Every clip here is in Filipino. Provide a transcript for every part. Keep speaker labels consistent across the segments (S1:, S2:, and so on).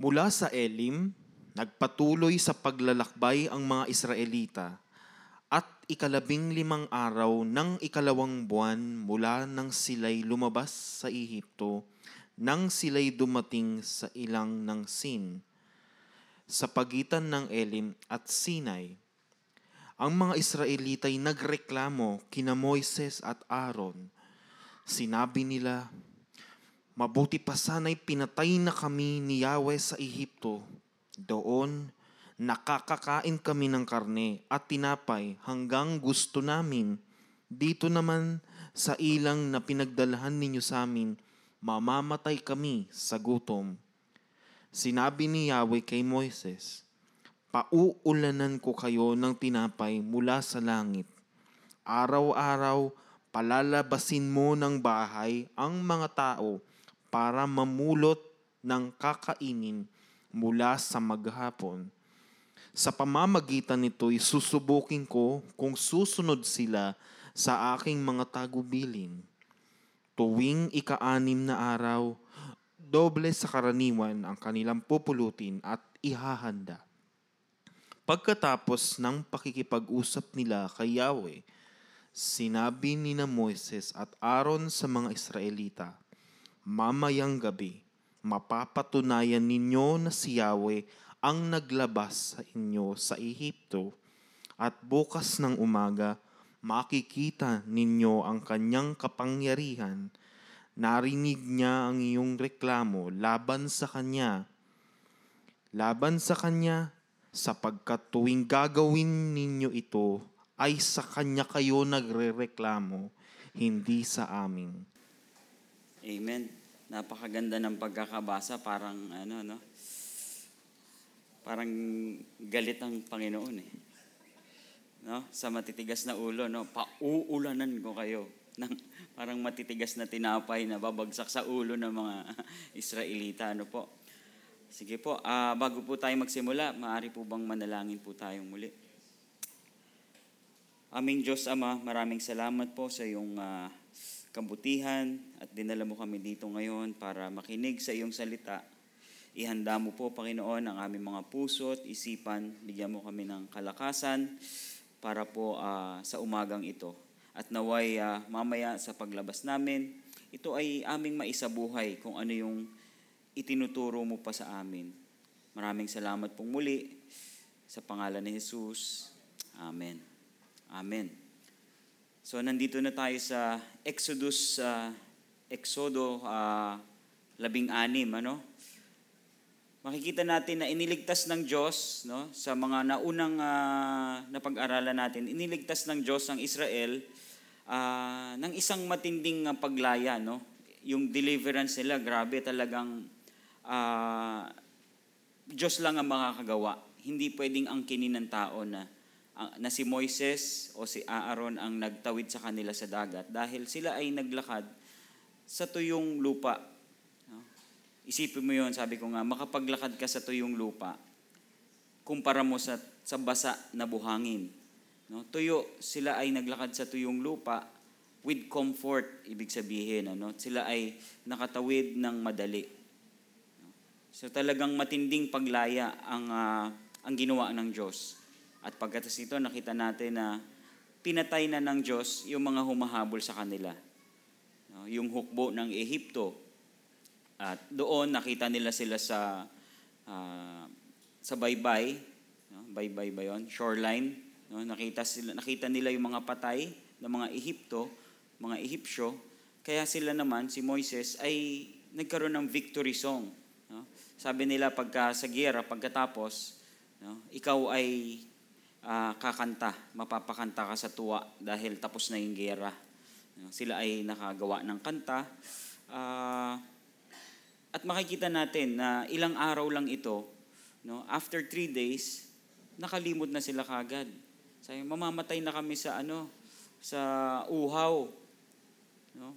S1: Mula sa Elim, nagpatuloy sa paglalakbay ang mga Israelita at ikalabing limang araw ng ikalawang buwan mula nang sila'y lumabas sa Ehipto nang sila'y dumating sa ilang ng Sin sa pagitan ng Elim at Sinai. Ang mga Israelita'y nagreklamo kina Moises at Aaron. Sinabi nila, Mabuti pa sana'y pinatay na kami ni Yahweh sa Ehipto. Doon, nakakakain kami ng karne at tinapay hanggang gusto namin. Dito naman sa ilang na pinagdalahan ninyo sa amin, mamamatay kami sa gutom. Sinabi ni Yahweh kay Moises, Pauulanan ko kayo ng tinapay mula sa langit. Araw-araw, palalabasin mo ng bahay ang mga tao para mamulot ng kakainin mula sa maghapon. Sa pamamagitan nito'y susubukin ko kung susunod sila sa aking mga tagubilin. Tuwing ika-anim na araw, doble sa karaniwan ang kanilang pupulutin at ihahanda. Pagkatapos ng pakikipag-usap nila kay Yahweh, sinabi ni na Moises at Aaron sa mga Israelita, mamayang gabi, mapapatunayan ninyo na si Yahweh ang naglabas sa inyo sa Ehipto at bukas ng umaga makikita ninyo ang kanyang kapangyarihan. Narinig niya ang iyong reklamo laban sa kanya. Laban sa kanya sapagkat tuwing gagawin ninyo ito ay sa kanya kayo nagrereklamo, hindi sa amin.
S2: Amen. Napakaganda ng pagkakabasa, parang ano no? Parang galit ang Panginoon eh. No? Sa matitigas na ulo, no? Pauulanan ko kayo ng parang matitigas na tinapay na babagsak sa ulo ng mga Israelita, ano po? Sige po, uh, bago po tayo magsimula, maaari po bang manalangin po tayong muli? Aming Diyos Ama, maraming salamat po sa iyong uh, kabutihan at dinala mo kami dito ngayon para makinig sa iyong salita. Ihanda mo po, Panginoon, ang aming mga puso at isipan. Bigyan mo kami ng kalakasan para po uh, sa umagang ito. At naway uh, mamaya sa paglabas namin, ito ay aming maisabuhay kung ano yung itinuturo mo pa sa amin. Maraming salamat pong muli sa pangalan ni Jesus. Amen. Amen. So nandito na tayo sa Exodus uh, Exodo uh, labing anim, ano? Makikita natin na iniligtas ng Diyos, no, sa mga naunang uh, napag-aralan natin, iniligtas ng Diyos ang Israel uh, ng isang matinding uh, paglaya, no? Yung deliverance nila, grabe talagang uh, Diyos lang ang makakagawa. Hindi pwedeng angkinin ng tao na na si Moises o si Aaron ang nagtawid sa kanila sa dagat dahil sila ay naglakad sa tuyong lupa. Isipin mo yon sabi ko nga, makapaglakad ka sa tuyong lupa, kumpara mo sa, sa basa na buhangin. No? Tuyo, sila ay naglakad sa tuyong lupa with comfort, ibig sabihin. Ano? Sila ay nakatawid ng madali. So talagang matinding paglaya ang, uh, ang ginawa ng Diyos. At pagkatas nito, nakita natin na pinatay na ng Diyos yung mga humahabol sa kanila. Yung hukbo ng Ehipto. At doon nakita nila sila sa uh, sa baybay, no? baybay ba yun? Shoreline. No? Nakita, sila, nakita nila yung mga patay ng mga Ehipto, mga Ehipsyo. Kaya sila naman, si Moises, ay nagkaroon ng victory song. No? Sabi nila pagka sa giyera, pagkatapos, no? ikaw ay uh, kakanta, mapapakanta ka sa tuwa dahil tapos na yung gera. Sila ay nakagawa ng kanta. Uh, at makikita natin na ilang araw lang ito, no, after three days, nakalimot na sila kagad. Sabi, mamamatay na kami sa ano, sa uhaw. No?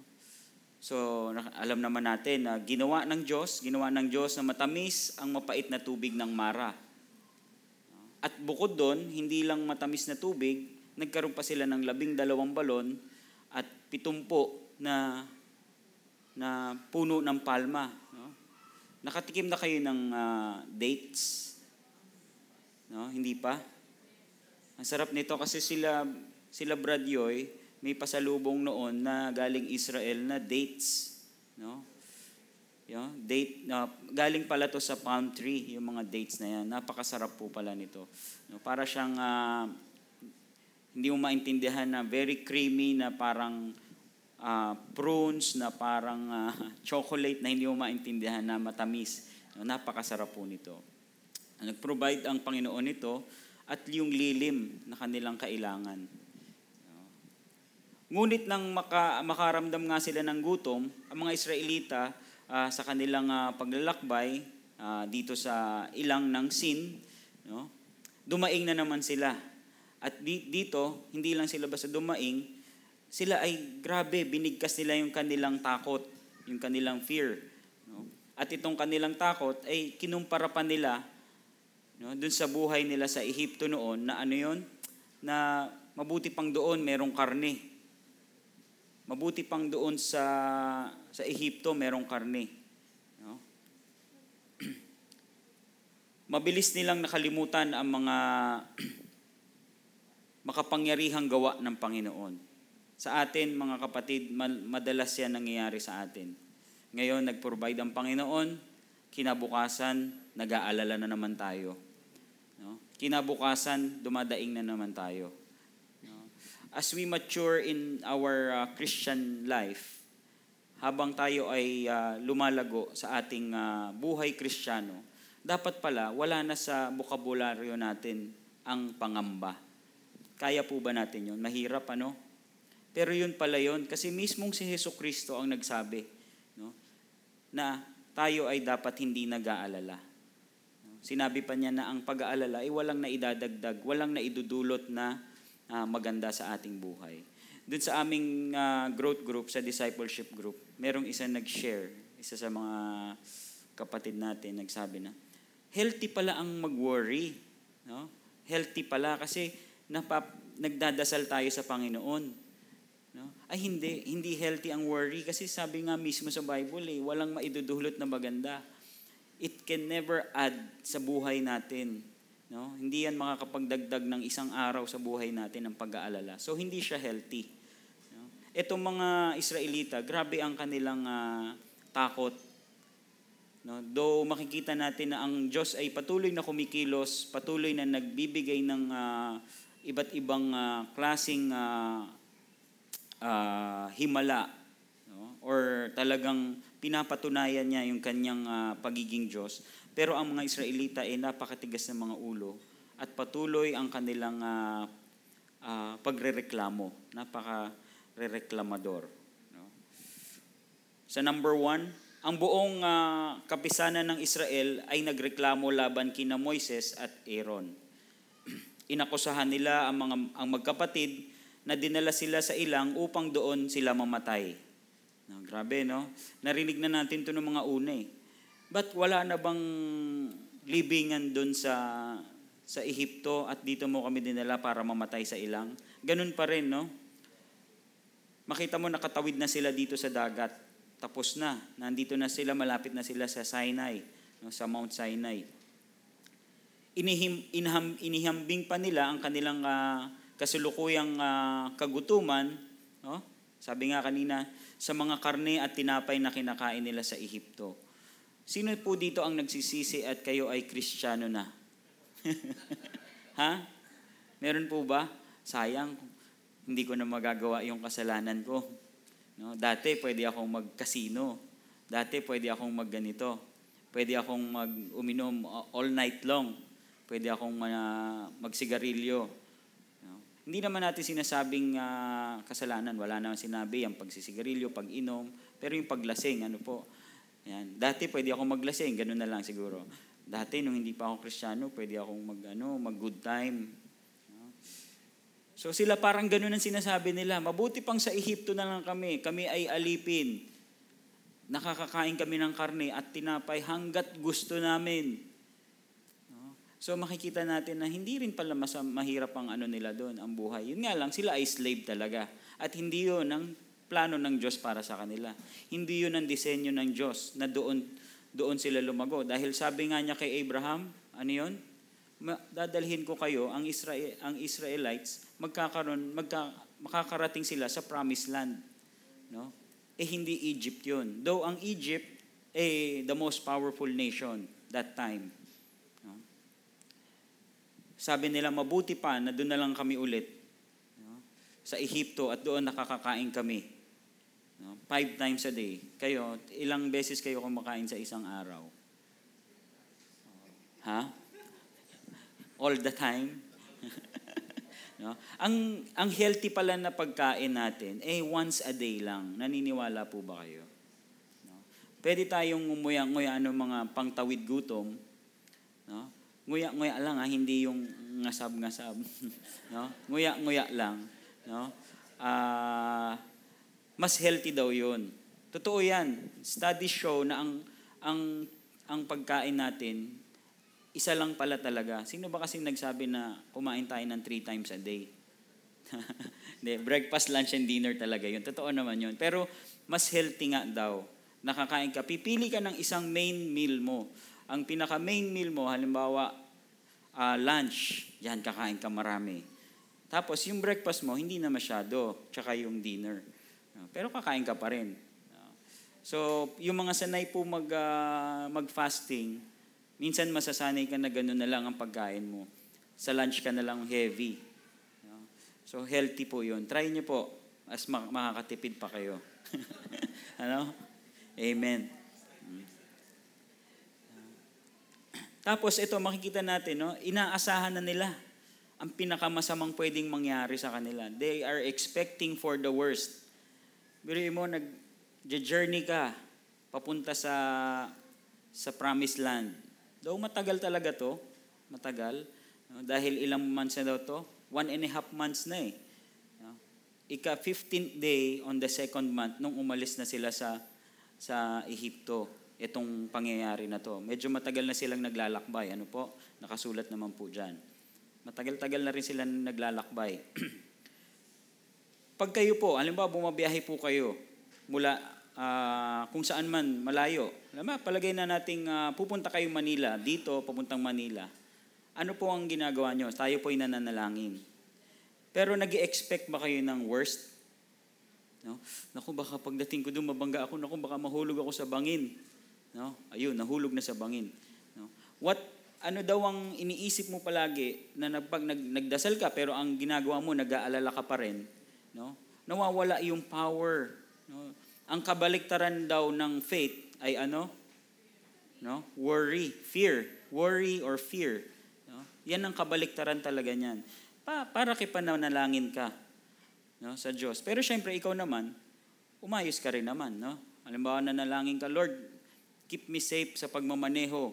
S2: So, alam naman natin na ginawa ng Diyos, ginawa ng Diyos na matamis ang mapait na tubig ng Mara. At bukod doon, hindi lang matamis na tubig, nagkaroon pa sila ng labing dalawang balon at pitumpo na, na puno ng palma. No? nakatikim na kayo ng ah, dates? No, hindi pa? Ang sarap nito kasi sila sila Brad Yoy, may pasalubong noon na galing Israel na dates, no? Yo, date na galing pala to sa palm tree, yung mga dates na yan. Napakasarap po pala nito. No, para siyang ah, hindi mo maintindihan na very creamy na parang ah, prunes na parang ah, chocolate na hindi mo maintindihan na matamis. No, napakasarap po nito. Nag-provide ang Panginoon nito at yung lilim na kanilang kailangan. Ngunit nang maka, makaramdam nga sila ng gutom, ang mga Israelita ah, sa kanilang ah, paglalakbay ah, dito sa ilang ng sin, no, dumaing na naman sila. At di, dito, hindi lang sila basta dumaing, sila ay grabe, binigkas nila yung kanilang takot, yung kanilang fear. No? At itong kanilang takot ay kinumpara pa nila no, dun sa buhay nila sa Ehipto noon na ano yon na mabuti pang doon merong karne. Mabuti pang doon sa sa Ehipto merong karne. No? Mabilis nilang nakalimutan ang mga makapangyarihang gawa ng Panginoon. Sa atin, mga kapatid, madalas yan nangyayari sa atin. Ngayon, nag-provide ang Panginoon, kinabukasan, nag-aalala na naman tayo. No? Kinabukasan, dumadaing na naman tayo. As we mature in our uh, Christian life, habang tayo ay uh, lumalago sa ating uh, buhay kristyano, dapat pala wala na sa bokabularyo natin ang pangamba. Kaya po ba natin yun? Mahirap, ano? Pero yun pala yun. Kasi mismong si Heso Kristo ang nagsabi no? na tayo ay dapat hindi nag-aalala. Sinabi pa niya na ang pag-aalala ay walang naidadagdag, walang naidudulot na ah, maganda sa ating buhay. Doon sa aming ah, growth group, sa discipleship group, merong isa nag-share, isa sa mga kapatid natin, nagsabi na, healthy pala ang mag-worry. No? Healthy pala kasi napap, nagdadasal tayo sa Panginoon. No? Ay hindi, hindi healthy ang worry kasi sabi nga mismo sa Bible eh, walang maidudulot na maganda. It can never add sa buhay natin. No? Hindi yan makakapagdagdag ng isang araw sa buhay natin ng pag-aalala. So hindi siya healthy. No? Itong mga Israelita, grabe ang kanilang ah, takot. No? Though makikita natin na ang Diyos ay patuloy na kumikilos, patuloy na nagbibigay ng ah, iba't ibang ah, klasing ah, ah, himala no? or talagang pinapatunayan niya yung kanyang ah, pagiging Diyos. Pero ang mga Israelita ay napakatigas ng mga ulo at patuloy ang kanilang ah, ah, pagrereklamo. Napaka-rereklamador. No? Sa number one, ang buong ah, kapisanan ng Israel ay nagreklamo laban kina Moises at Aaron. Inakusahan nila ang mga ang magkapatid na dinala sila sa ilang upang doon sila mamatay. No, grabe, no? Narinig na natin to ng mga una eh. But wala na bang libingan doon sa sa Ehipto at dito mo kami dinala para mamatay sa ilang? Ganun pa rin, no? Makita mo nakatawid na sila dito sa dagat. Tapos na. Nandito na sila, malapit na sila sa Sinai, no, sa Mount Sinai. Inihim, inham, inihambing pa nila ang kanilang ah, kasulukuyang ah, kagutuman, no? Sabi nga kanina, sa mga karne at tinapay na kinakain nila sa Ehipto. Sino po dito ang nagsisisi at kayo ay Kristiyano na? ha? Meron po ba? Sayang, hindi ko na magagawa yung kasalanan ko. No? Dati pwede akong magkasino. Dati pwede akong magganito. Pwede akong mag-uminom all night long. Pwede akong uh, magsigarilyo. No? Hindi naman natin sinasabing uh, kasalanan. Wala naman sinabi ang pagsisigarilyo, pag-inom. Pero yung paglasing, ano po. Yan. Dati pwede akong maglasing, ganun na lang siguro. Dati nung hindi pa ako kristyano, pwede akong mag, ano, mag good time. So sila parang ganun ang sinasabi nila. Mabuti pang sa Ehipto na lang kami. Kami ay alipin. Nakakakain kami ng karne at tinapay hanggat gusto namin. So makikita natin na hindi rin pala mas mahirap ang ano nila doon, ang buhay. Yun nga lang, sila ay slave talaga. At hindi yun ang plano ng Diyos para sa kanila. Hindi yun ang disenyo ng Diyos na doon doon sila lumago. Dahil sabi nga niya kay Abraham, ano yun? Dadalhin ko kayo, ang, Israel, ang Israelites, magkakaroon, magka, makakarating sila sa promised land. No? Eh hindi Egypt yun. Though ang Egypt, eh, the most powerful nation that time. No? Sabi nila, mabuti pa na doon na lang kami ulit. Sa Ehipto at doon nakakakain kami. Five times a day. Kayo, ilang beses kayo kumakain sa isang araw? Ha? All the time? no? Ang ang healthy pala na pagkain natin eh once a day lang. Naniniwala po ba kayo? No? Pwede tayong umuya-nguya ng mga pangtawid gutom, no? Nguya-nguya lang ha, hindi yung ngasab-ngasab, no? Nguya-nguya lang, no? Ah, mas healthy daw 'yun. Totoo 'yan. Studies show na ang ang ang pagkain natin isa lang pala talaga. Sino ba kasi nagsabi na kumain tayo ng three times a day? Hindi, breakfast, lunch, and dinner talaga yun. Totoo naman yun. Pero mas healthy nga daw. Nakakain ka. Pipili ka ng isang main meal mo. Ang pinaka main meal mo, halimbawa, ah, lunch, yan, kakain ka marami. Tapos yung breakfast mo, hindi na masyado. Tsaka yung dinner. Ah, Pero kakain ka pa rin. Ah, So, yung mga sanay po mag, ah, mag-fasting, minsan masasanay ka na gano'n na lang ang pagkain mo. Sa lunch ka na lang heavy. So, healthy po yun. Try nyo po as mak- makakatipid pa kayo. ano? Amen. Tapos ito, makikita natin, no? inaasahan na nila ang pinakamasamang pwedeng mangyari sa kanila. They are expecting for the worst. Biruin mo, nag-journey ka papunta sa sa promised land. Though matagal talaga to, matagal. no? Dahil ilang months na daw to? One and a half months na eh. No? Ika 15th day on the second month nung umalis na sila sa sa Ehipto. Itong pangyayari na to. Medyo matagal na silang naglalakbay. Ano po? Nakasulat naman po dyan. Matagal-tagal na rin sila naglalakbay. Pag kayo po, halimbawa bumabiyahe po kayo mula ah, kung saan man malayo. Alam mo, palagay na nating ah, pupunta kayo Manila, dito, papuntang Manila. Ano po ang ginagawa nyo? Tayo po ay nananalangin. Pero nag expect ba kayo ng worst? No? Naku, baka pagdating ko doon, mabangga ako. Naku, baka mahulog ako sa bangin. No? Ayun, nahulog na sa bangin. No? What, ano daw ang iniisip mo palagi na pag nag, nagdasal ka pero ang ginagawa mo, nag-aalala ka pa rin, no? nawawala yung power. No? Ang kabaliktaran daw ng faith ay ano? No? Worry, fear. Worry or fear. No? Yan ang kabaliktaran talaga niyan. Pa, para kay pananalangin ka no, sa Diyos. Pero syempre, ikaw naman, umayos ka rin naman. No? Halimbawa, nanalangin ka, Lord, keep me safe sa pagmamaneho.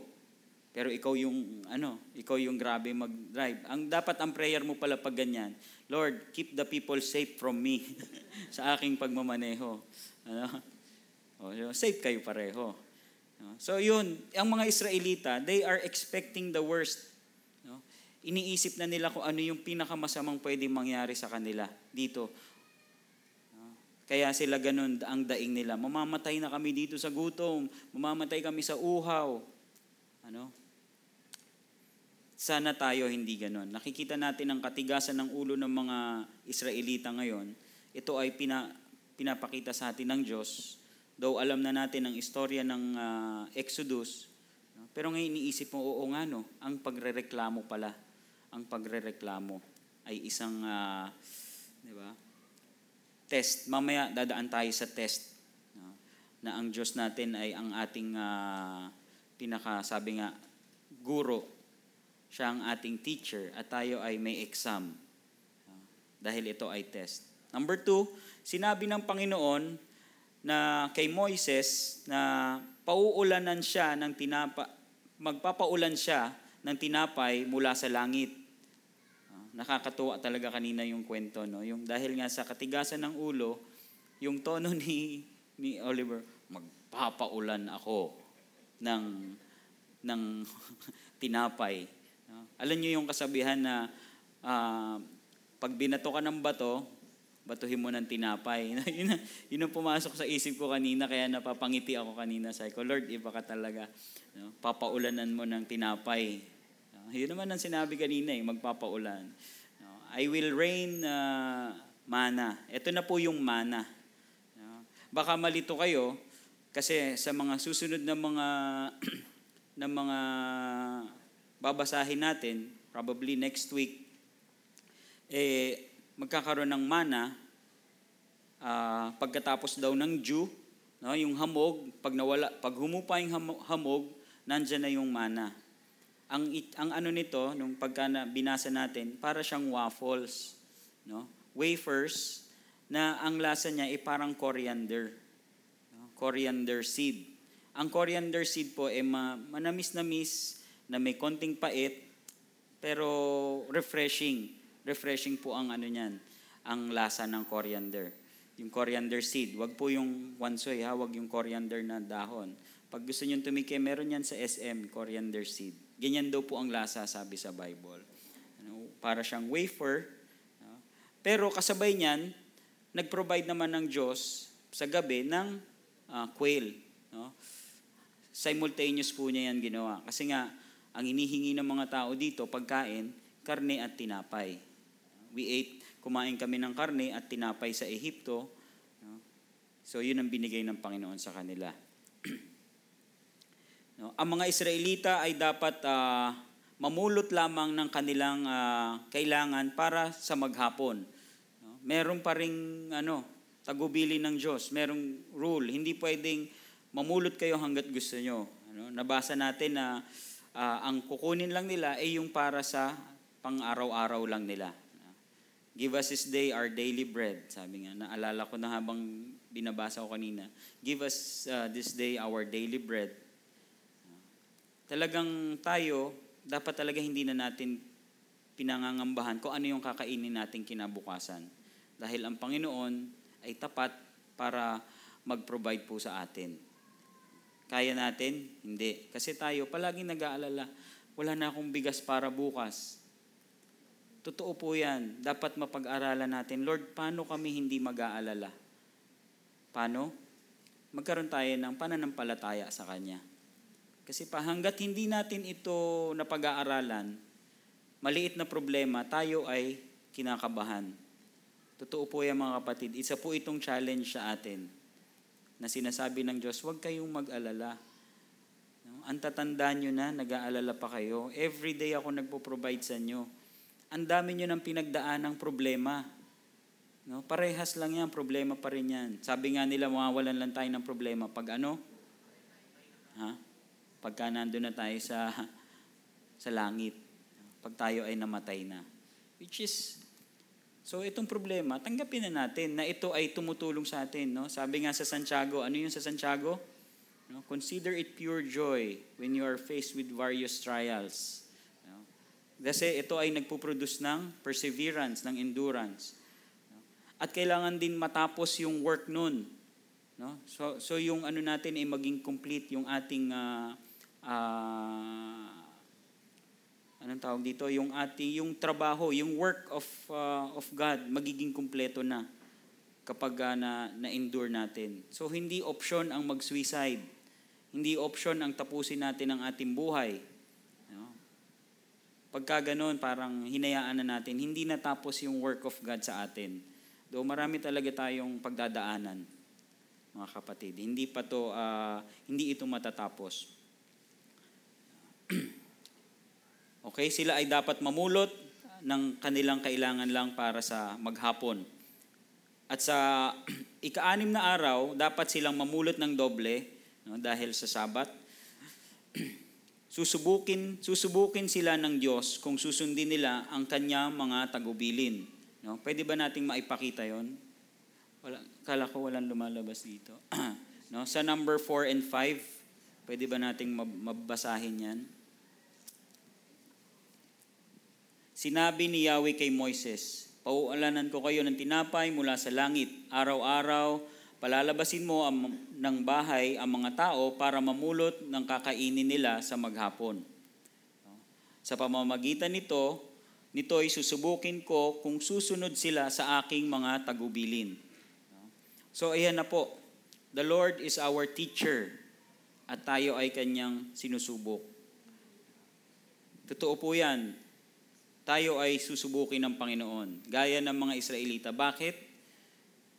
S2: Pero ikaw yung, ano, ikaw yung grabe mag-drive. Ang dapat ang prayer mo pala pag ganyan, Lord, keep the people safe from me sa aking pagmamaneho. Ano? O, safe kayo pareho. So yun, ang mga Israelita, they are expecting the worst. No? Iniisip na nila kung ano yung pinakamasamang pwedeng mangyari sa kanila dito. Kaya sila ganun ang daing nila. Mamamatay na kami dito sa gutom. Mamamatay kami sa uhaw. Ano? Sana tayo hindi ganun. Nakikita natin ang katigasan ng ulo ng mga Israelita ngayon. Ito ay pina, pinapakita sa atin ng Diyos. Though alam na natin ang istorya ng ah, Exodus, pero ngayon iniisip mo, oo nga no, ang pagrereklamo pala, ang pagrereklamo ay isang, ah, di ba, test. Mamaya dadaan tayo sa test no? na ang Diyos natin ay ang ating ah, pinaka, sabi nga, guro. Siya ang ating teacher at tayo ay may exam. Dahil ito ay test. Number two, sinabi ng Panginoon na kay Moises na pauulanan siya ng tinapa, magpapaulan siya ng tinapay mula sa langit. Nakakatuwa talaga kanina yung kwento, no? Yung dahil nga sa katigasan ng ulo, yung tono ni ni Oliver, magpapaulan ako ng ng tinapay. No? Alam niyo yung kasabihan na ah, pag binato ka ng bato, batuhin mo ng tinapay. yun, yun ang pumasok sa isip ko kanina, kaya napapangiti ako kanina. Sabi ko, Lord, iba ka talaga. No? Papaulanan mo ng tinapay. No? Yun naman ang sinabi kanina, eh, magpapaulan. No? I will rain uh, mana. Ito na po yung mana. No? Baka malito kayo, kasi sa mga susunod na mga na mga babasahin natin, probably next week, eh, magkakaroon ng mana ah, pagkatapos daw ng dew, no, yung hamog, pag nawala, pag humupa yung hamo- hamog, nandyan na yung mana. Ang, it- ang ano nito, nung pagka na, binasa natin, para siyang waffles, no? wafers, na ang lasa niya ay parang coriander. No? Coriander seed. Ang coriander seed po ay ma- manamis-namis na may konting pait pero refreshing. Refreshing po ang ano niyan, ang lasa ng coriander. Yung coriander seed, wag po yung wansoy ha, wag yung coriander na dahon. Pag gusto niyo tumikim, meron yan sa SM, coriander seed. Ganyan daw po ang lasa, sabi sa Bible. Ano, para siyang wafer. Pero kasabay niyan, nag-provide naman ng Diyos sa gabi ng ah, quail. No? Simultaneous po niya yan ginawa. Kasi nga, ang inihingi ng mga tao dito, pagkain, karne at tinapay. We ate, kumain kami ng karne at tinapay sa Ehipto. So, yun ang binigay ng Panginoon sa kanila. no? Ang mga Israelita ay dapat ah, mamulot lamang ng kanilang ah, kailangan para sa maghapon. No? Meron pa ring ano, tagubili ng Diyos. Merong rule. Hindi pwedeng mamulot kayo hanggat gusto nyo. Ano? Nabasa natin na ah, ang kukunin lang nila ay yung para sa pang-araw-araw lang nila. Give us this day our daily bread. Sabi nga, naalala ko na habang binabasa ko kanina. Give us uh, this day our daily bread. Talagang tayo, dapat talaga hindi na natin pinangangambahan kung ano yung kakainin natin kinabukasan. Dahil ang Panginoon ay tapat para mag-provide po sa atin. Kaya natin? Hindi. Kasi tayo palaging nag-aalala, wala na akong bigas para bukas. Totoo po yan. Dapat mapag-aralan natin, Lord, paano kami hindi mag-aalala? Paano? Magkaroon tayo ng pananampalataya sa Kanya. Kasi pa hanggat hindi natin ito napag-aaralan, maliit na problema, tayo ay kinakabahan. Totoo po yan mga kapatid. Isa po itong challenge sa atin na sinasabi ng Diyos, huwag kayong mag-alala. No? Ang tatandaan nyo na, nag-aalala pa kayo. Every day ako nagpo-provide sa inyo. Ang dami nyo ng pinagdaan ng problema. No? Parehas lang yan, problema pa rin yan. Sabi nga nila, mawawalan lang tayo ng problema. Pag ano? Ha? Pagka nandun na tayo sa, sa langit. Pag tayo ay namatay na. Which is, so itong problema, tanggapin na natin na ito ay tumutulong sa atin. No? Sabi nga sa Santiago, ano yung sa Santiago? No? Consider it pure joy when you are faced with various trials. No? Kasi ito ay nagpuproduce ng perseverance, ng endurance. No? At kailangan din matapos yung work nun. No? So, so yung ano natin ay maging complete yung ating ah, ah, anong tawag dito, yung ating yung trabaho, yung work of ah, of God magiging kumpleto na kapag ah, na na-endure natin. So hindi option ang mag-suicide. Hindi option ang tapusin natin ang ating buhay. No? Pagka ganun, parang hinayaan na natin, hindi natapos yung work of God sa atin. Though marami talaga tayong pagdadaanan, mga kapatid. Hindi pa to, ah, hindi ito matatapos. okay, sila ay dapat mamulot ng kanilang kailangan lang para sa maghapon. At sa ika-anim na araw, dapat silang mamulot ng doble no, dahil sa sabat. susubukin, susubukin sila ng Diyos kung susundin nila ang kanyang mga tagubilin. No? Pwede ba nating maipakita yon? Wala, kala ko walang lumalabas dito. no? Sa number 4 and 5, pwede ba nating mab- mabasahin yan? Sinabi ni Yahweh kay Moises, Pauulanan ko kayo ng tinapay mula sa langit. Araw-araw, palalabasin mo ang, ng bahay ang mga tao para mamulot ng kakainin nila sa maghapon. Sa pamamagitan nito, nito'y susubukin ko kung susunod sila sa aking mga tagubilin. So ayan na po. The Lord is our teacher at tayo ay kanyang sinusubok. Totoo po yan. Tayo ay susubukin ng Panginoon. Gaya ng mga Israelita. Bakit?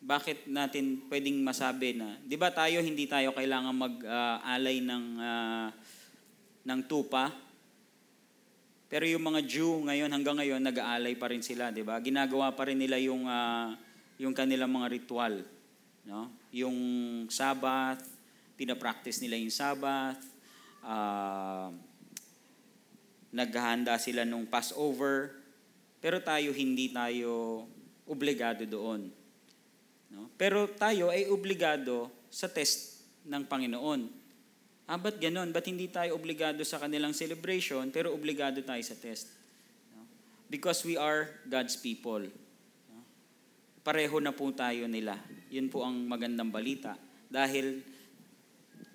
S2: Bakit natin pwedeng masabi na, di ba tayo, hindi tayo kailangan mag-alay ng, ah, ng tupa? Pero yung mga Jew ngayon, hanggang ngayon, nag-aalay pa rin sila, di ba? Ginagawa pa rin nila yung, ah, yung kanilang mga ritual. No? Yung Sabbath, pinapractice nila yung Sabbath, ah, naghahanda sila nung Passover, pero tayo hindi tayo obligado doon. No? Pero tayo ay obligado sa test ng Panginoon. Ah, ba't ganon? Ba't hindi tayo obligado sa kanilang celebration, pero obligado tayo sa test? No? Because we are God's people. No? Pareho na po tayo nila. Yun po ang magandang balita. Dahil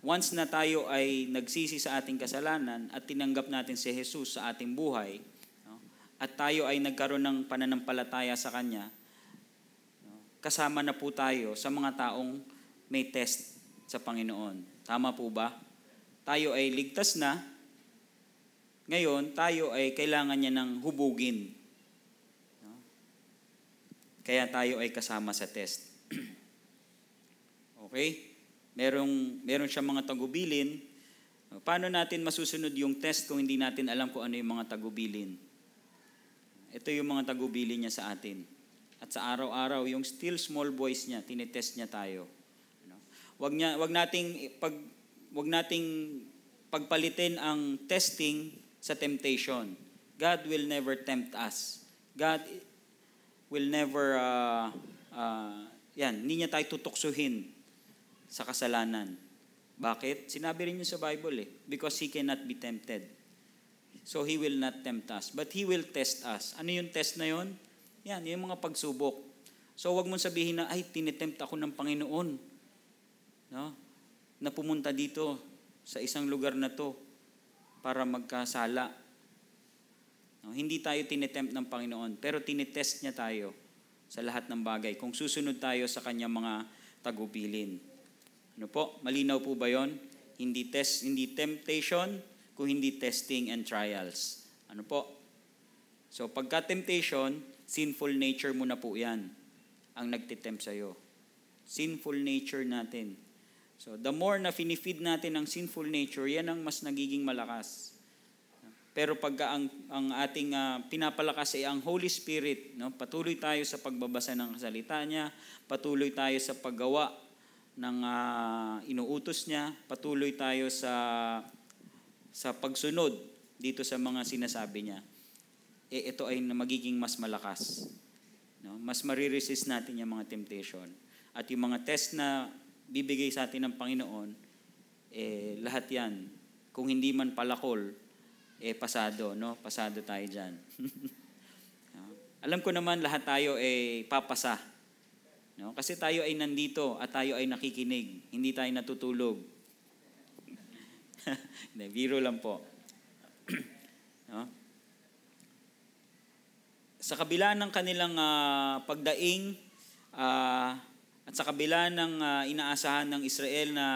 S2: once na tayo ay nagsisi sa ating kasalanan at tinanggap natin si Jesus sa ating buhay, no? at tayo ay nagkaroon ng pananampalataya sa Kanya, no? kasama na po tayo sa mga taong may test sa Panginoon. Tama po ba? Tayo ay ligtas na, ngayon tayo ay kailangan niya ng hubugin. No? Kaya tayo ay kasama sa test. okay? Merong, meron siya mga tagubilin. Paano natin masusunod yung test kung hindi natin alam kung ano yung mga tagubilin? Ito yung mga tagubilin niya sa atin. At sa araw-araw, yung still small voice niya, tinetest niya tayo. Ano? Wag, niya, wag nating pag wag nating pagpalitin ang testing sa temptation. God will never tempt us. God will never uh, uh, yan, hindi niya tayo tutuksuhin sa kasalanan. Bakit? Sinabi rin yun sa Bible eh. Because He cannot be tempted. So He will not tempt us. But He will test us. Ano yung test na yon? Yan, yung mga pagsubok. So wag mong sabihin na, ay, tinetempt ako ng Panginoon. No? Na pumunta dito sa isang lugar na to para magkasala. No? Hindi tayo tinetempt ng Panginoon, pero tinetest niya tayo sa lahat ng bagay. Kung susunod tayo sa kanyang mga tagubilin. Ano po? Malinaw po ba 'yon? Hindi test, hindi temptation, kung hindi testing and trials. Ano po? So pagka temptation, sinful nature mo na po 'yan ang nagtitempt sa iyo. Sinful nature natin. So the more na finifeed natin ang sinful nature, yan ang mas nagiging malakas. Pero pagka ang, ang ating uh, pinapalakas ay ang Holy Spirit, no? patuloy tayo sa pagbabasa ng salita niya, patuloy tayo sa paggawa ng uh, inuutos niya, patuloy tayo sa sa pagsunod dito sa mga sinasabi niya. Eh ito ay magiging mas malakas. No? Mas mariresist natin yung mga temptation. At yung mga test na bibigay sa atin ng Panginoon, eh lahat 'yan. Kung hindi man palakol, eh pasado, no? Pasado tayo diyan. Alam ko naman lahat tayo eh papasa No? Kasi tayo ay nandito at tayo ay nakikinig. Hindi tayo natutulog. Biro lang po. no? Sa kabila ng kanilang uh, pagdaing uh, at sa kabila ng uh, inaasahan ng Israel na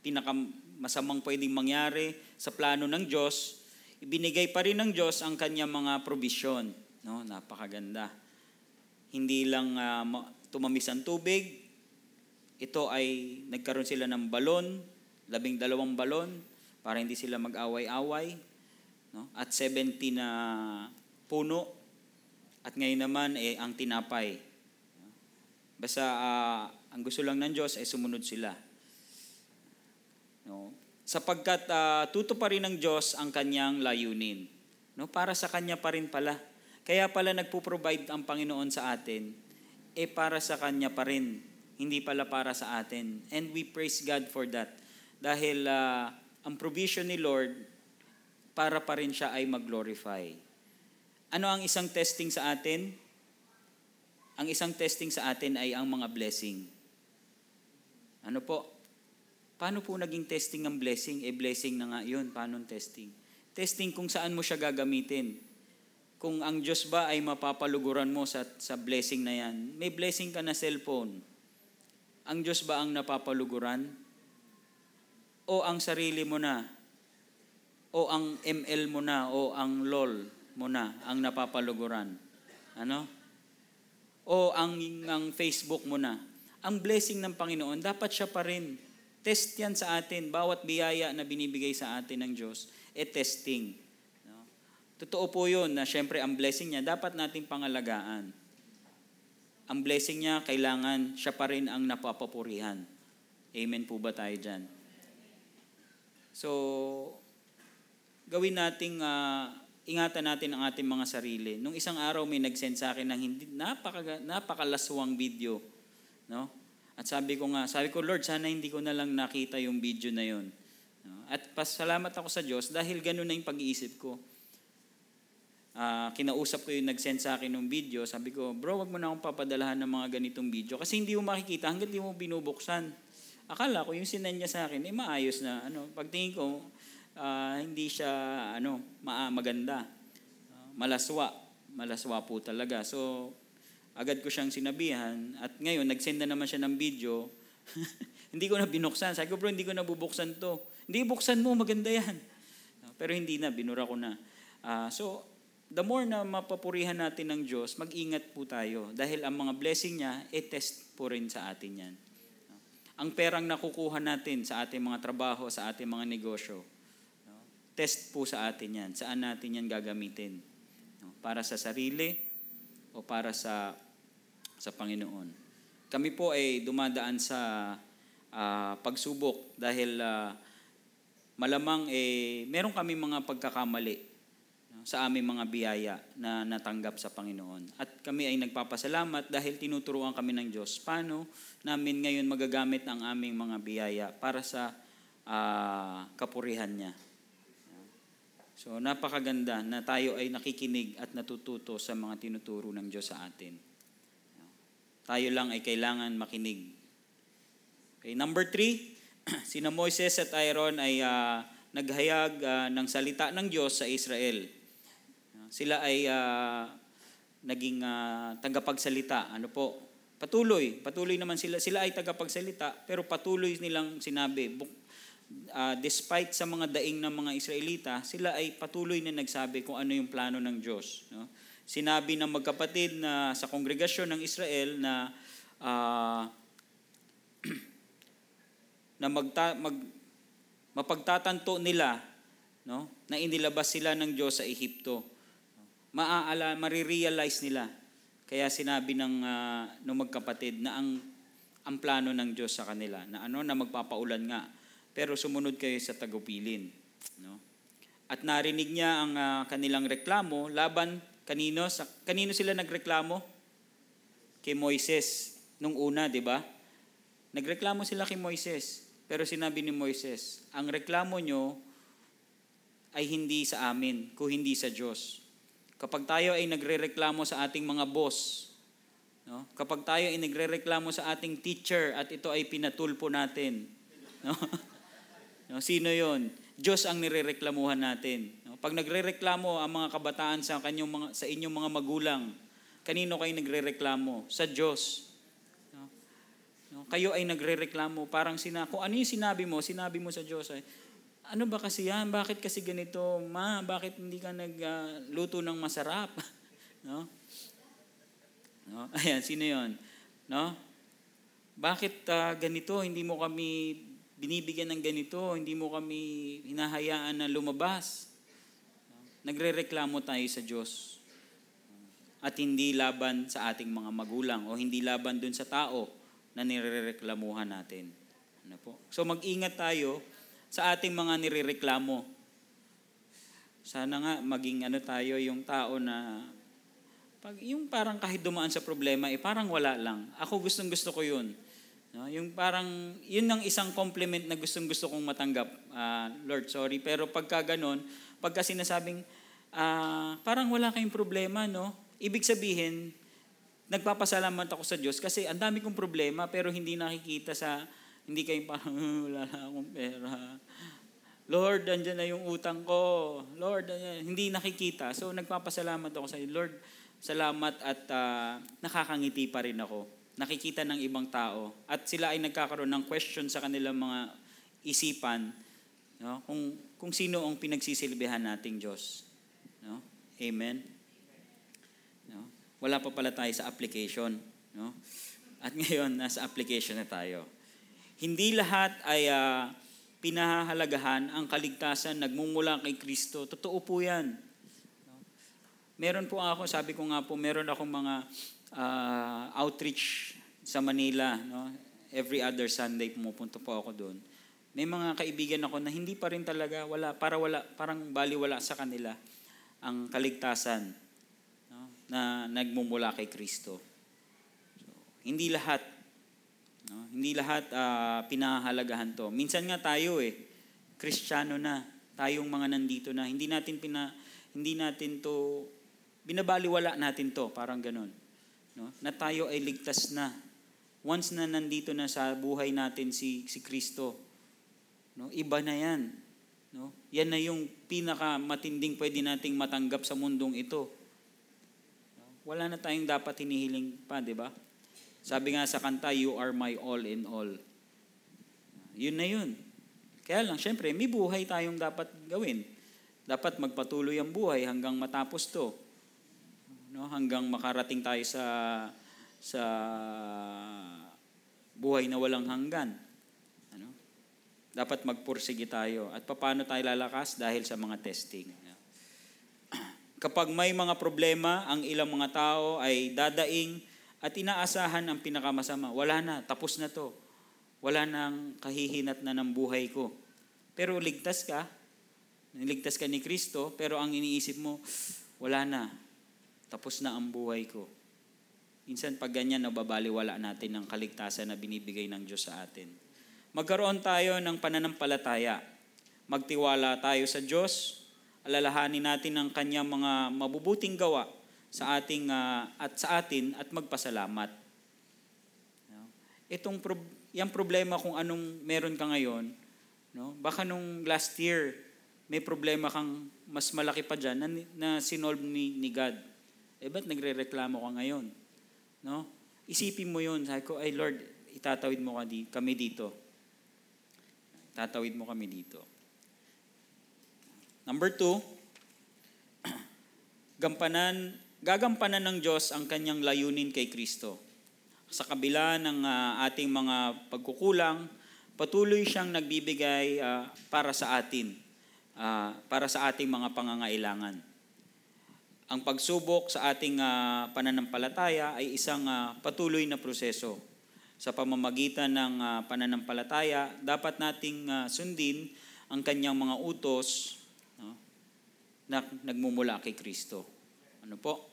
S2: pinakamasamang pwedeng mangyari sa plano ng Diyos, ibinigay pa rin ng Diyos ang kanyang mga provision. No? Napakaganda. Hindi lang uh, tumamis ang tubig. Ito ay nagkaroon sila ng balon, labing dalawang balon, para hindi sila mag-away-away. No? At 70 na puno. At ngayon naman, eh, ang tinapay. Basta uh, ang gusto lang ng Diyos ay sumunod sila. No? Sapagkat uh, tuto pa rin ng Diyos ang kanyang layunin. No? Para sa kanya pa rin pala. Kaya pala nagpo-provide ang Panginoon sa atin eh para sa Kanya pa rin, hindi pala para sa atin. And we praise God for that. Dahil uh, ang provision ni Lord, para pa rin siya ay mag-glorify. Ano ang isang testing sa atin? Ang isang testing sa atin ay ang mga blessing. Ano po? Paano po naging testing ng blessing? Eh blessing na nga yun. Paano testing? Testing kung saan mo siya gagamitin. Kung ang Diyos ba ay mapapaluguran mo sa, sa blessing na yan. May blessing ka na cellphone. Ang Diyos ba ang napapaluguran? O ang sarili mo na? O ang ML mo na? O ang LOL mo na ang napapaluguran? Ano? O ang, ang Facebook mo na? Ang blessing ng Panginoon, dapat siya pa rin. Test yan sa atin. Bawat biyaya na binibigay sa atin ng Diyos, e testing. Totoo po yun na syempre ang blessing niya, dapat nating pangalagaan. Ang blessing niya, kailangan siya pa rin ang napapapurihan. Amen po ba tayo dyan? So, gawin nating, ah, ingatan natin ang ating mga sarili. Nung isang araw may nag-send sa akin ng hindi, napaka, napakalaswang video. No? At sabi ko nga, sabi ko, Lord, sana hindi ko na lang nakita yung video na yon. No? At pasalamat ako sa Diyos dahil ganun na yung pag-iisip ko. Ah, kinausap ko yung nag-send sa akin ng video. Sabi ko, bro, wag mo na akong papadalahan ng mga ganitong video kasi hindi mo makikita hanggat hindi mo binubuksan. Akala ko yung sinend niya sa akin, eh maayos na. Ano, pagtingin ko, ah, hindi siya ano, ma- maganda. Ah, malaswa. Malaswa po talaga. So, agad ko siyang sinabihan at ngayon nagsend na naman siya ng video. hindi ko na binuksan. Sabi ko, bro, hindi ko na bubuksan to. Hindi, buksan mo, maganda yan. Pero hindi na, binura ko na. Ah, so, the more na mapapurihan natin ng Diyos, mag-ingat po tayo. Dahil ang mga blessing niya, e-test po rin sa atin yan. Ang perang nakukuha natin sa ating mga trabaho, sa ating mga negosyo, test po sa atin yan. Saan natin yan gagamitin? Para sa sarili o para sa sa Panginoon. Kami po ay dumadaan sa ah, pagsubok dahil ah, malamang eh meron kami mga pagkakamali sa aming mga biyaya na natanggap sa Panginoon. At kami ay nagpapasalamat dahil tinuturuan kami ng Diyos paano namin ngayon magagamit ang aming mga biyaya para sa ah, kapurihan niya. So napakaganda na tayo ay nakikinig at natututo sa mga tinuturo ng Diyos sa atin. Tayo lang ay kailangan makinig. Okay, number three, sina Moises at Aaron ay ah, naghayag ah, ng salita ng Diyos sa Israel. Sila ay ah, naging ah, tagapagsalita. Ano po? Patuloy. Patuloy naman sila. Sila ay tagapagsalita, pero patuloy nilang sinabi. Ah, despite sa mga daing ng mga Israelita, sila ay patuloy na nagsabi kung ano yung plano ng Diyos. No? Sinabi ng magkapatid na sa kongregasyon ng Israel na ah, na magta, mag, mapagtatanto nila no, na inilabas sila ng Diyos sa Ehipto. Maaala, marirealize nila. Kaya sinabi ng uh, ng magkapatid na ang ang plano ng Diyos sa kanila na ano na magpapaulan nga pero sumunod kayo sa tagupilin no? At narinig niya ang ah, kanilang reklamo laban kanino? Sa kanino sila nagreklamo? Kay Moises nung una di ba? Nagreklamo sila kay Moises pero sinabi ni Moises ang reklamo nyo ay hindi sa amin kung hindi sa Diyos kapag tayo ay nagrereklamo sa ating mga boss No? Kapag tayo ay nagrereklamo sa ating teacher at ito ay pinatulpo natin. No? no? Sino yon? Diyos ang nirereklamuhan natin. No? Pag nagrereklamo ang mga kabataan sa, kanyong mga, sa inyong mga magulang, kanino kayo nagrereklamo? Sa Diyos. No? No? Kayo ay nagrereklamo. Parang sina, kung ano yung sinabi mo, sinabi mo sa Diyos ay, ano ba kasi yan? Bakit kasi ganito? Ma, bakit hindi ka nagluto ng masarap? no? No? Ayan, sino yon? No? Bakit ah, ganito? Hindi mo kami binibigyan ng ganito? Hindi mo kami hinahayaan na lumabas? Nagrereklamo tayo sa Diyos. At hindi laban sa ating mga magulang o hindi laban dun sa tao na nirereklamuhan natin. Ano po? So mag-ingat tayo sa ating mga nirereklamo. Sana nga maging ano tayo yung tao na pag yung parang kahit dumaan sa problema, eh parang wala lang. Ako gustong gusto ko yun. No? Yung parang, yun ang isang compliment na gustong gusto kong matanggap. Ah, Lord, sorry. Pero pagka ganon, pagka sinasabing, ah, parang wala kayong problema, no? Ibig sabihin, nagpapasalamat ako sa Diyos kasi ang dami kong problema pero hindi nakikita sa, hindi kayo parang, wala na akong pera. Lord, andyan na yung utang ko. Lord, andyan- hindi nakikita. So nagpapasalamat ako sa iyo. Lord, salamat at ah, nakakangiti pa rin ako. Nakikita ng ibang tao. At sila ay nagkakaroon ng question sa kanilang mga isipan no? kung, kung sino ang pinagsisilbihan nating Diyos. No? Amen? No? Wala pa pala tayo sa application. No? At ngayon, nasa application na tayo. Hindi lahat ay ah, pinahahalagahan ang kaligtasan nagmumula kay Kristo. Totoo po yan. Meron po ako, sabi ko nga po, meron akong mga ah, outreach sa Manila. No? Every other Sunday pumupunta po ako doon. May mga kaibigan ako na hindi pa rin talaga wala para wala parang baliwala sa kanila ang kaligtasan no, na nagmumula kay Kristo. So, hindi lahat no, hindi lahat ah, pinahahalagahan to. Minsan nga tayo eh Kristiyano na, tayong mga nandito na hindi natin pina hindi natin to binabaliwala natin to, parang ganun. No? Na tayo ay ligtas na. Once na nandito na sa buhay natin si si Kristo, No? Iba na yan. No? Yan na yung pinakamatinding pwede nating matanggap sa mundong ito. No? Wala na tayong dapat hinihiling pa, di ba? Sabi nga sa kanta, you are my all in all. Yun na yun. Kaya lang, syempre, may buhay tayong dapat gawin. Dapat magpatuloy ang buhay hanggang matapos to. No? Hanggang makarating tayo sa sa buhay na walang hanggan. Ano? Dapat magpursige tayo. At paano tayo lalakas? Dahil sa mga testing. Kapag may mga problema, ang ilang mga tao ay dadaing at inaasahan ang pinakamasama. Wala na, tapos na to. Wala nang kahihinat na ng buhay ko. Pero ligtas ka, niligtas ka ni Kristo, pero ang iniisip mo, wala na, tapos na ang buhay ko. Minsan pag ganyan, nababaliwala natin ang kaligtasan na binibigay ng Diyos sa atin. Magkaroon tayo ng pananampalataya. Magtiwala tayo sa Diyos. Alalahanin natin ang kanyang mga mabubuting gawa sa ating ah, at sa atin at magpasalamat. No? Itong prob- yung problema kung anong meron ka ngayon, no? Baka nung last year may problema kang mas malaki pa diyan na, na sinolve ni, ni God. Eh ba't nagrereklamo ka ngayon? No? Isipin mo 'yun. Sabi ko, ay Lord, itatawid mo ka di- kami dito. Tatawid mo kami dito. Number two, gampanan, gagampanan ng Diyos ang kanyang layunin kay Kristo. Sa kabila ng ah, ating mga pagkukulang, patuloy siyang nagbibigay ah, para sa atin, ah, para sa ating mga pangangailangan. Ang pagsubok sa ating ah, pananampalataya ay isang ah, patuloy na proseso. Sa pamamagitan ng ah, pananampalataya, dapat nating ah, sundin ang kanyang mga utos no, na nagmumula kay Kristo. Ano po?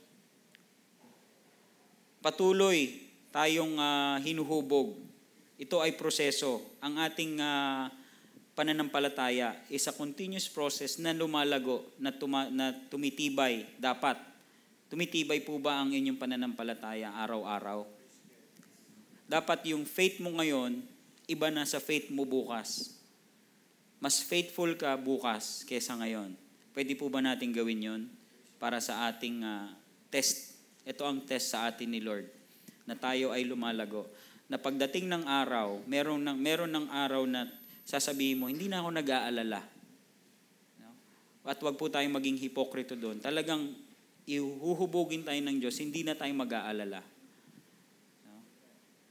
S2: Patuloy tayong ah, hinuhubog. Ito ay proseso. Ang ating ah, pananampalataya is a continuous process na lumalago, na, tuma- na tumitibay dapat. Tumitibay po ba ang inyong pananampalataya araw-araw? Dapat yung faith mo ngayon, iba na sa faith mo bukas. Mas faithful ka bukas kesa ngayon. Pwede po ba natin gawin yon para sa ating ah, test? Ito ang test sa atin ni Lord na tayo ay lumalago. Na pagdating ng araw, meron ng meron ng araw na sasabihin mo, hindi na ako nag-aalala. No? At wag po tayong maging hipokrito doon. Talagang ihuhubugin tayo ng Diyos, hindi na tayo mag-aalala. No?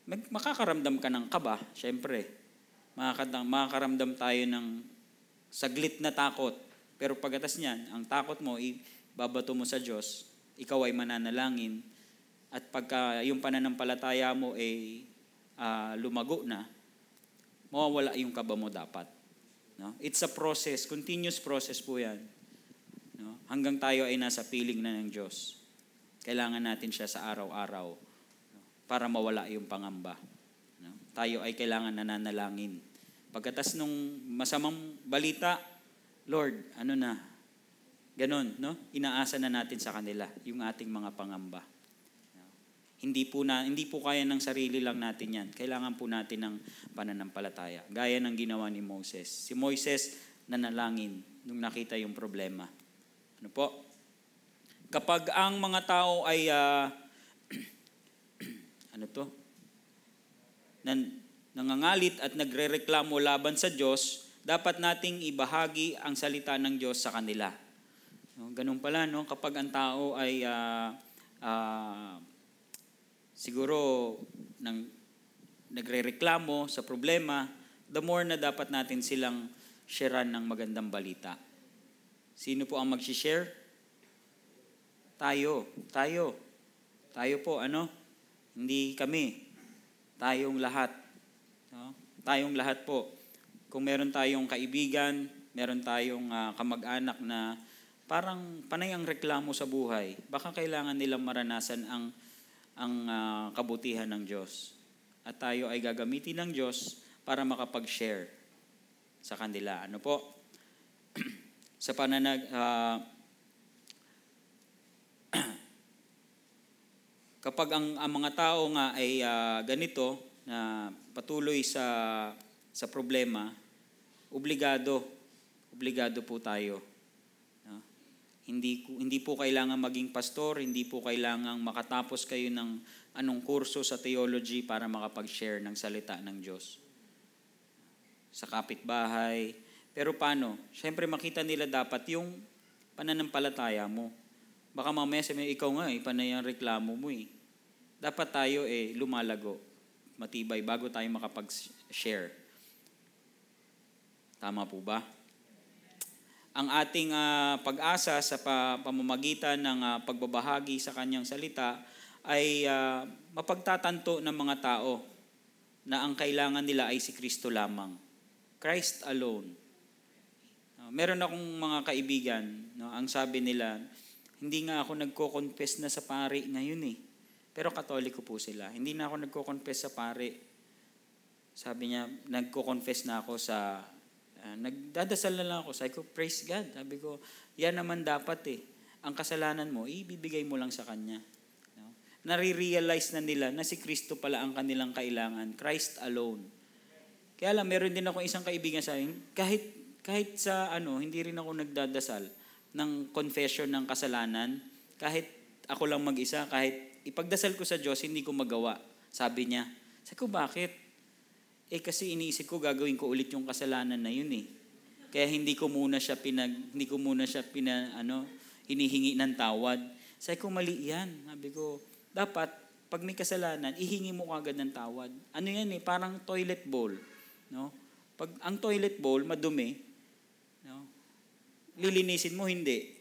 S2: Mag- makakaramdam ka ng kaba, syempre. Makakadam, makakaramdam tayo ng saglit na takot. Pero pagkatas niyan, ang takot mo, ibabato mo sa Diyos, ikaw ay mananalangin, at pagka yung pananampalataya mo ay ah, lumago na, mawawala yung kaba mo dapat. No? It's a process, continuous process po yan. No? Hanggang tayo ay nasa piling na ng Diyos. Kailangan natin siya sa araw-araw no? para mawala yung pangamba. No? Tayo ay kailangan nananalangin. Pagkatas nung masamang balita, Lord, ano na, ganon, no? Inaasa na natin sa kanila yung ating mga pangamba. Hindi po na hindi po kaya ng sarili lang natin 'yan. Kailangan po natin ng pananampalataya. Gaya ng ginawa ni Moses. Si Moses nanalangin nung nakita yung problema. Ano po? Kapag ang mga tao ay ah, ano to? Nan, nangangalit at nagrereklamo laban sa Diyos, dapat nating ibahagi ang salita ng Diyos sa kanila. No, ganun pala, no? kapag ang tao ay ah, ah, siguro nang nagrereklamo sa problema, the more na dapat natin silang sharean ng magandang balita. Sino po ang mag-share? Tayo. Tayo. Tayo po, ano? Hindi kami. Tayong lahat. No? Tayong lahat po. Kung meron tayong kaibigan, meron tayong ah, kamag-anak na parang panay ang reklamo sa buhay, baka kailangan nilang maranasan ang ang ah, kabutihan ng Diyos. At tayo ay gagamitin ng Diyos para makapag-share sa kanila. Ano po? sa pananag ah, kapag ang, ang mga tao nga ay ah, ganito na patuloy sa sa problema, obligado obligado po tayo. Hindi hindi po kailangan maging pastor, hindi po kailangan makatapos kayo ng anong kurso sa theology para makapag-share ng salita ng Diyos. Sa kapitbahay. Pero paano? Siyempre makita nila dapat yung pananampalataya mo. Baka mamaya sabi, ikaw nga eh, panay ang reklamo mo eh. Dapat tayo eh, lumalago, matibay, bago tayo makapag-share. Tama po ba? Ang ating ah, pag-asa sa pa- pamamagitan ng ah, pagbabahagi sa kanyang salita ay ah, mapagtatanto ng mga tao na ang kailangan nila ay si Kristo lamang. Christ alone. Ah, meron akong mga kaibigan, no, ang sabi nila, hindi nga ako nagko-confess na sa pari ngayon eh. Pero katoliko po sila. Hindi na ako nagko-confess sa pari. Sabi niya, nagko-confess na ako sa, ah, nagdadasal na lang ako. Sabi ko, praise God. Sabi ko, yan naman dapat eh. Ang kasalanan mo, ibibigay mo lang sa Kanya. No? Nare-realize na nila na si Kristo pala ang kanilang kailangan. Christ alone. Kaya lang, meron din ako isang kaibigan sa akin, kahit, kahit sa ano, hindi rin ako nagdadasal ng confession ng kasalanan, kahit ako lang mag-isa, kahit ipagdasal ko sa Diyos, hindi ko magawa. Sabi niya. Sabi ko, bakit? Eh kasi iniisip ko gagawin ko ulit yung kasalanan na yun eh. Kaya hindi ko muna siya pinag hindi ko muna siya pina ano hinihingi ng tawad. Sabi ko mali 'yan. Sabi ko dapat pag may kasalanan, ihingi mo kagad ng tawad. Ano 'yan eh, parang toilet bowl, no? Pag ang toilet bowl madumi, no? Lilinisin mo hindi.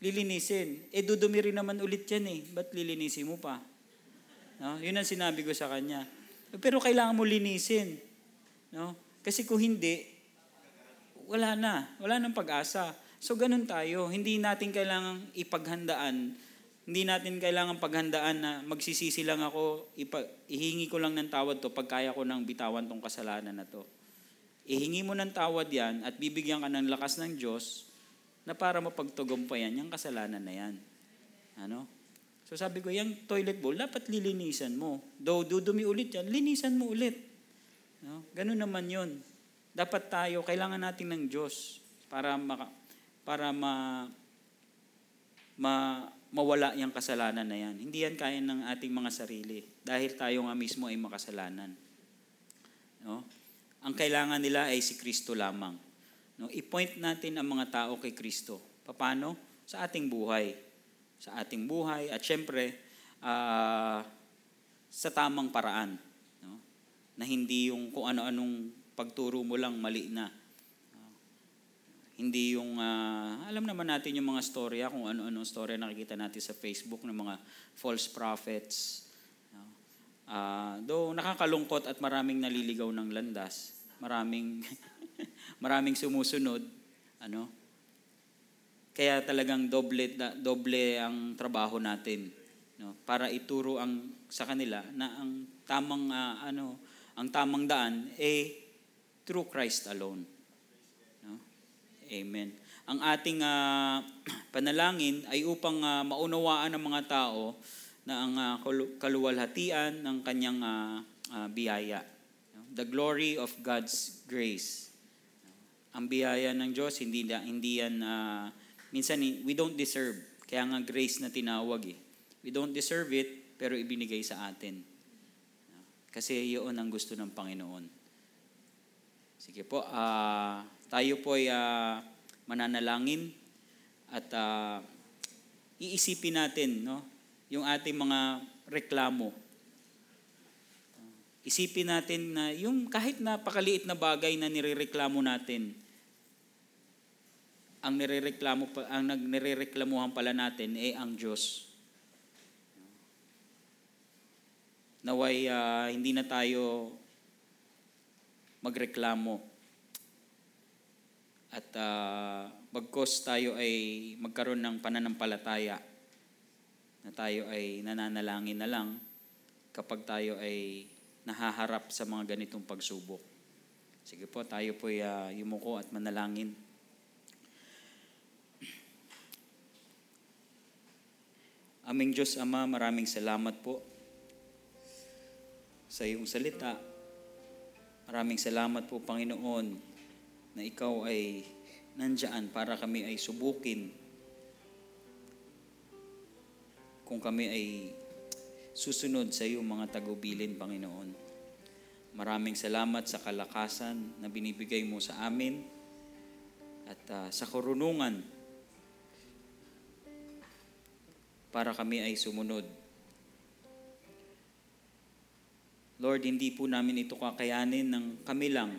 S2: Lilinisin. Eh dudumi rin naman ulit 'yan eh. Ba't lilinisin mo pa? No? Yun ang sinabi ko sa kanya. Pero kailangan mo linisin. No? Kasi kung hindi, wala na. Wala nang pag-asa. So ganun tayo. Hindi natin kailangang ipaghandaan. Hindi natin kailangan paghandaan na magsisisi lang ako, ipa, ihingi ko lang ng tawad to pag kaya ko nang bitawan tong kasalanan na to. Ihingi mo ng tawad yan at bibigyan ka ng lakas ng Diyos na para mapagtugumpayan yung kasalanan na yan. Ano? So sabi ko, yung toilet bowl, dapat lilinisan mo. Though dudumi ulit yan, linisan mo ulit. No? Ganun naman yun. Dapat tayo, kailangan natin ng Diyos para maka, para ma, ma, mawala yung kasalanan na yan. Hindi yan kaya ng ating mga sarili dahil tayo nga mismo ay makasalanan. No? Ang kailangan nila ay si Kristo lamang. No? I-point natin ang mga tao kay Kristo. Paano? Sa ating buhay. Sa ating buhay at syempre ah, sa tamang paraan. No? Na hindi yung kung ano-anong pagturo mo lang mali na. Hindi yung, ah, alam naman natin yung mga storya, kung ano-anong storya nakikita natin sa Facebook ng mga false prophets. No? Ah, though nakakalungkot at maraming naliligaw ng landas, maraming maraming sumusunod, ano? Kaya talagang doble doble ang trabaho natin, no? Para ituro ang sa kanila na ang tamang ah, ano, ang tamang daan eh through Christ alone. No? Amen. Ang ating ah, panalangin ay upang ah, maunawaan ng mga tao na ang kalu- kaluwalhatian ng kanyang ah, ah, biyaya. The glory of God's grace. ang biyaya ng Diyos, hindi, hindi yan, ah, minsan eh, we don't deserve. Kaya nga grace na tinawag eh. We don't deserve it, pero ibinigay sa atin. Kasi yun ang gusto ng Panginoon. Sige po, ah, tayo po ay ah, mananalangin at ah, iisipin natin no, yung ating mga reklamo. Isipin natin na yung kahit napakaliit na bagay na nirereklamo natin, ang nirereklamo ang nagnirereklamuhan pala natin ay ang Diyos. Naway ah, hindi na tayo magreklamo. At uh, tayo ay magkaroon ng pananampalataya na tayo ay nananalangin na lang kapag tayo ay nahaharap sa mga ganitong pagsubok. Sige po, tayo po ay ah, yumuko at manalangin. Aming Diyos Ama, maraming salamat po sa iyong salita. Maraming salamat po, Panginoon, na ikaw ay nandyan para kami ay subukin. Kung kami ay susunod sa iyong mga tagubilin, Panginoon. Maraming salamat sa kalakasan na binibigay mo sa amin at ah, sa karunungan para kami ay sumunod. Lord, hindi po namin ito kakayanin ng kami lang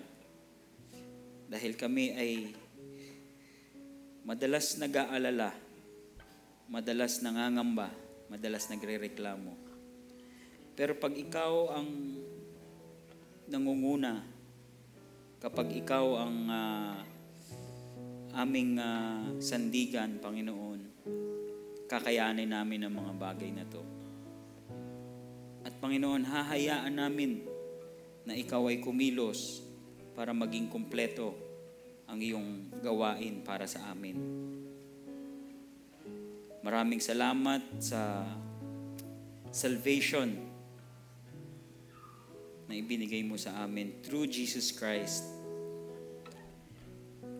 S2: dahil kami ay madalas nag-aalala, madalas nangangamba, madalas nagre-reklamo. Pero pag ikaw ang nangunguna, kapag ikaw ang ah, aming ah, sandigan, Panginoon, kakayanin namin ang mga bagay na to. At Panginoon, hahayaan namin na ikaw ay kumilos para maging kumpleto ang iyong gawain para sa amin. Maraming salamat sa salvation na ibinigay mo sa amin through Jesus Christ.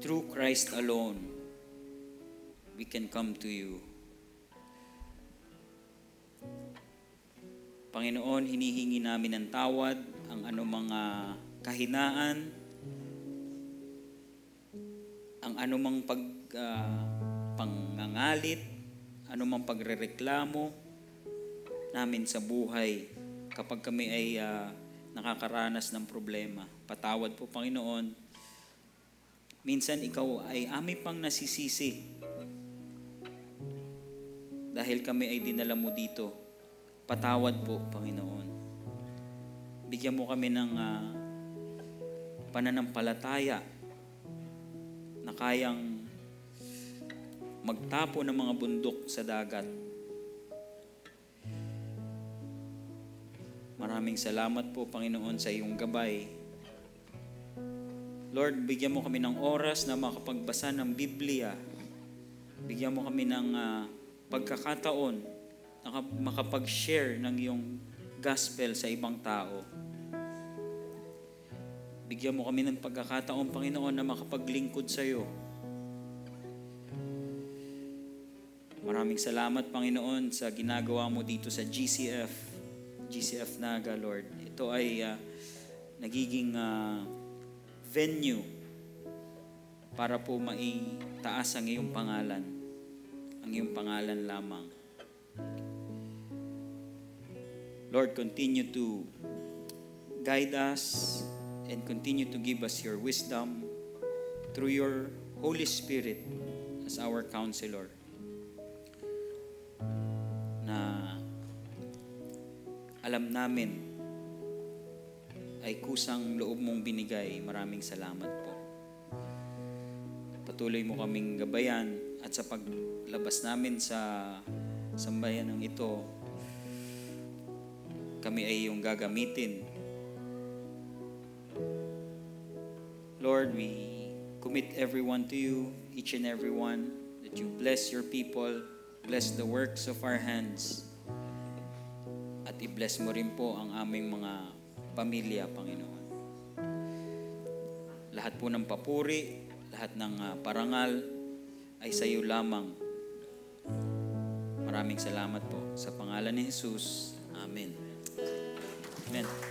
S2: Through Christ alone, we can come to you. Panginoon, hinihingi namin ng tawad ang anumang ah, kahinaan, ang anumang pag ah, pangangalit, anumang pagrereklamo namin sa buhay kapag kami ay ah, nakakaranas ng problema. Patawad po, Panginoon. Minsan ikaw ay amin pang nasisisi dahil kami ay dinala mo dito. Patawad po, Panginoon. Bigyan mo kami ng ah, pananampalataya na kayang magtapo ng mga bundok sa dagat. Maraming salamat po, Panginoon, sa iyong gabay. Lord, bigyan mo kami ng oras na makapagbasa ng Biblia. Bigyan mo kami ng ah, pagkakataon makapag-share ng iyong gospel sa ibang tao. Bigyan mo kami ng pagkakataon, Panginoon, na makapaglingkod sa iyo. Maraming salamat, Panginoon, sa ginagawa mo dito sa GCF, GCF Naga, Lord. Ito ay ah, nagiging ah, venue para po maitaas ang iyong pangalan. Ang iyong pangalan lamang. Lord, continue to guide us and continue to give us your wisdom through your Holy Spirit as our counselor. Na alam namin ay kusang loob mong binigay. Maraming salamat po. Patuloy mo kaming gabayan at sa paglabas namin sa sambayan ng ito, kami ay yung gagamitin. Lord, we commit everyone to you, each and every one, that you bless your people, bless the works of our hands, at i-bless mo rin po ang aming mga pamilya, Panginoon. Lahat po ng papuri lahat ng ah, parangal ay sa iyo lamang. Maraming salamat po. Sa pangalan ni Jesus. Amen. Amen.